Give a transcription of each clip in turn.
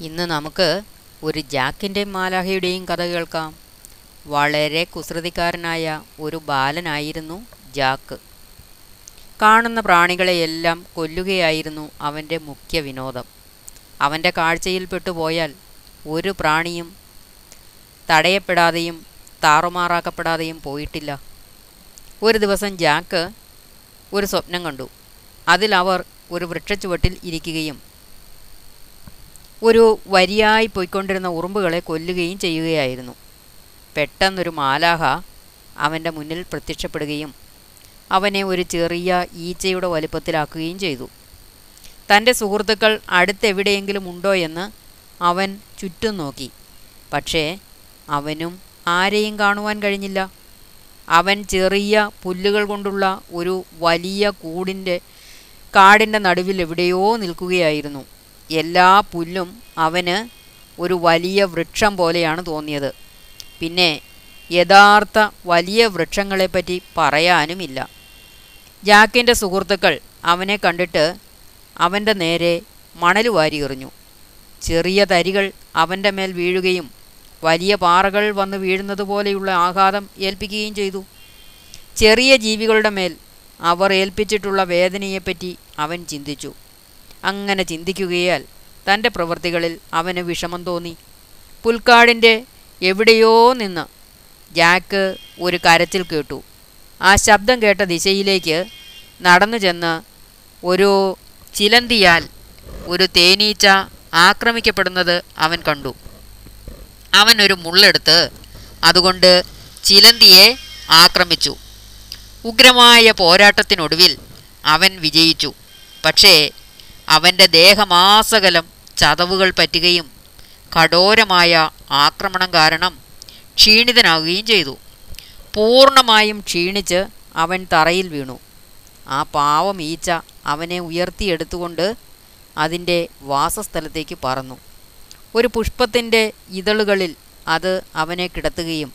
ഇന്ന് നമുക്ക് ഒരു ജാക്കിന്റെയും മാലാഹയുടെയും കഥ കേൾക്കാം. വളരെ കുസൃതിക്കാരനായ ഒരു ബാലനായിരുന്നു ജാക്ക്. കാണുന്ന പ്രാണികളെയെല്ലാം കൊല്ലുകയായിരുന്നു അവന്റെ മുഖ്യ വിനോദം. അവന്റെ കാഴ്ചയിൽപ്പെട്ടു പോയാൽ ഒരു പ്രാണിയും തടയപ്പെടാതെയും താറുമാറാക്കപ്പെടാതെയും പോയിട്ടില്ല. ഒരു ദിവസം ജാക്ക് ഒരു സ്വപ്നം കണ്ടു. അതിൽ അവർ ഒരു വൃക്ഷച്ചുവട്ടിൽ ഇരിക്കുകയും ഒരു വരിയായി പോയിക്കൊണ്ടിരുന്ന ഉറുമ്പുകളെ കൊല്ലുകയും ചെയ്യുകയായിരുന്നു. പെട്ടെന്നൊരു മാലാഹ അവന്റെ മുന്നിൽ പ്രത്യക്ഷപ്പെടുകയും അവനെ ഒരു ചെറിയ ഈച്ചയുടെ വലുപ്പത്തിലാക്കുകയും ചെയ്തു. തന്റെ സുഹൃത്തുക്കൾ അടുത്തെവിടെയെങ്കിലും ഉണ്ടോ എന്ന് അവൻ ചുറ്റും നോക്കി. പക്ഷേ അവനും ആരെയും കാണുവാൻ കഴിഞ്ഞില്ല. അവൻ ചെറിയ പുല്ലുകൾ കൊണ്ടുള്ള ഒരു വലിയ കൂടിന്റെ കാടിന്റെ നടുവിൽ എവിടെയോ നിൽക്കുകയായിരുന്നു. എല്ലാ പുല്ലും അവന് ഒരു വലിയ വൃക്ഷം പോലെയാണ് തോന്നിയത്. പിന്നെ യഥാർത്ഥ വലിയ വൃക്ഷങ്ങളെപ്പറ്റി പറയാനുമില്ല. ജാക്കിന്റെ സുഹൃത്തുക്കൾ അവനെ കണ്ടിട്ട് അവന്റെ നേരെ മണൽ വാരി എറിഞ്ഞു ചെറിയ തരികൾ അവന്റെ മേൽ വീഴുകയും വലിയ പാറകൾ വന്ന് വീഴുന്നത് പോലെയുള്ള ആഘാതം ഏൽപ്പിക്കുകയും ചെയ്തു. ചെറിയ ജീവികളുടെ മേൽ അവർ ഏൽപ്പിച്ചിട്ടുള്ള വേദനയെപ്പറ്റി അവൻ ചിന്തിച്ചു. അങ്ങനെ ചിന്തിക്കുകയാൽ തന്റെ പ്രവൃത്തികളിൽ അവന് വിഷമം തോന്നി. പുൽക്കാടിന്റെ എവിടെയോ നിന്ന് ജാക്ക് ഒരു കരച്ചിൽ കേട്ടു. ആ ശബ്ദം കേട്ട ദിശയിലേക്ക് നടന്നു ചെന്ന് ഒരു ചിലന്തിയാൽ ഒരു തേനീച്ച ആക്രമിക്കപ്പെടുന്നത് അവൻ കണ്ടു. അവൻ ഒരു മുള്ളെടുത്ത് അതുകൊണ്ട് ചിലന്തിയെ ആക്രമിച്ചു. ഉഗ്രമായ പോരാട്ടത്തിനൊടുവിൽ അവൻ വിജയിച്ചു. പക്ഷേ അവന്റെ ദേഹമാസകലം ചതവുകൾ പറ്റുകയും കഠോരമായ ആക്രമണം കാരണം ക്ഷീണിതനാവുകയും ചെയ്തു. പൂർണമായും ക്ഷീണിച്ച് അവൻ തറയിൽ വീണു. ആ പാവം ഈച്ച അവനെ ഉയർത്തിയെടുത്തുകൊണ്ട് അതിന്റെ വാസസ്ഥലത്തേക്ക് പറന്നു. ഒരു പുഷ്പത്തിന്റെ ഇതളുകളിൽ അത് അവനെ കിടത്തുകയും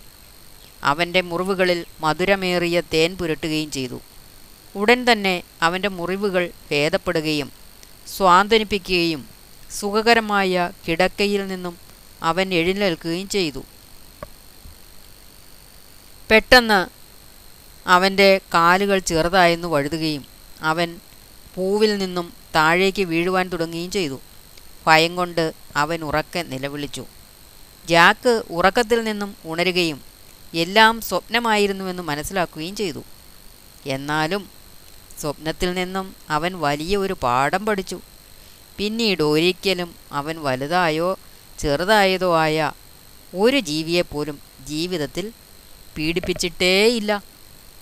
അവന്റെ മുറിവുകളിൽ മധുരമേറിയ തേൻ പുരട്ടുകയും ചെയ്തു. ഉടൻ തന്നെ അവന്റെ മുറിവുകൾ ഭേദപ്പെടുകയും സ്വാന്തനിപ്പിക്കുകയും സുഖകരമായ കിടക്കയിൽ നിന്നും അവൻ എഴുന്നേൽക്കുകയും ചെയ്തു. പെട്ടെന്ന് അവന്റെ കാലുകൾ ചെറുതായെന്ന് വഴുതുകയും അവൻ പൂവിൽ നിന്നും താഴേക്ക് വീഴുവാൻ തുടങ്ങുകയും ചെയ്തു. ഭയം കൊണ്ട് അവൻ ഉറക്കെ നിലവിളിച്ചു. ജാക്ക് ഉറക്കത്തിൽ നിന്നും ഉണരുകയും എല്ലാം സ്വപ്നമായിരുന്നുവെന്ന് മനസ്സിലാക്കുകയും ചെയ്തു. എന്നാലും സ്വപ്നത്തിൽ നിന്നും അവൻ വലിയ ഒരു പാഠം പഠിച്ചു. പിന്നീട് ഒരിക്കലും അവൻ വലുതായോ ചെറുതായതോ ആയ ഒരു ജീവിയെപ്പോലും ജീവിതത്തിൽ പീഡിപ്പിച്ചിട്ടേയില്ല.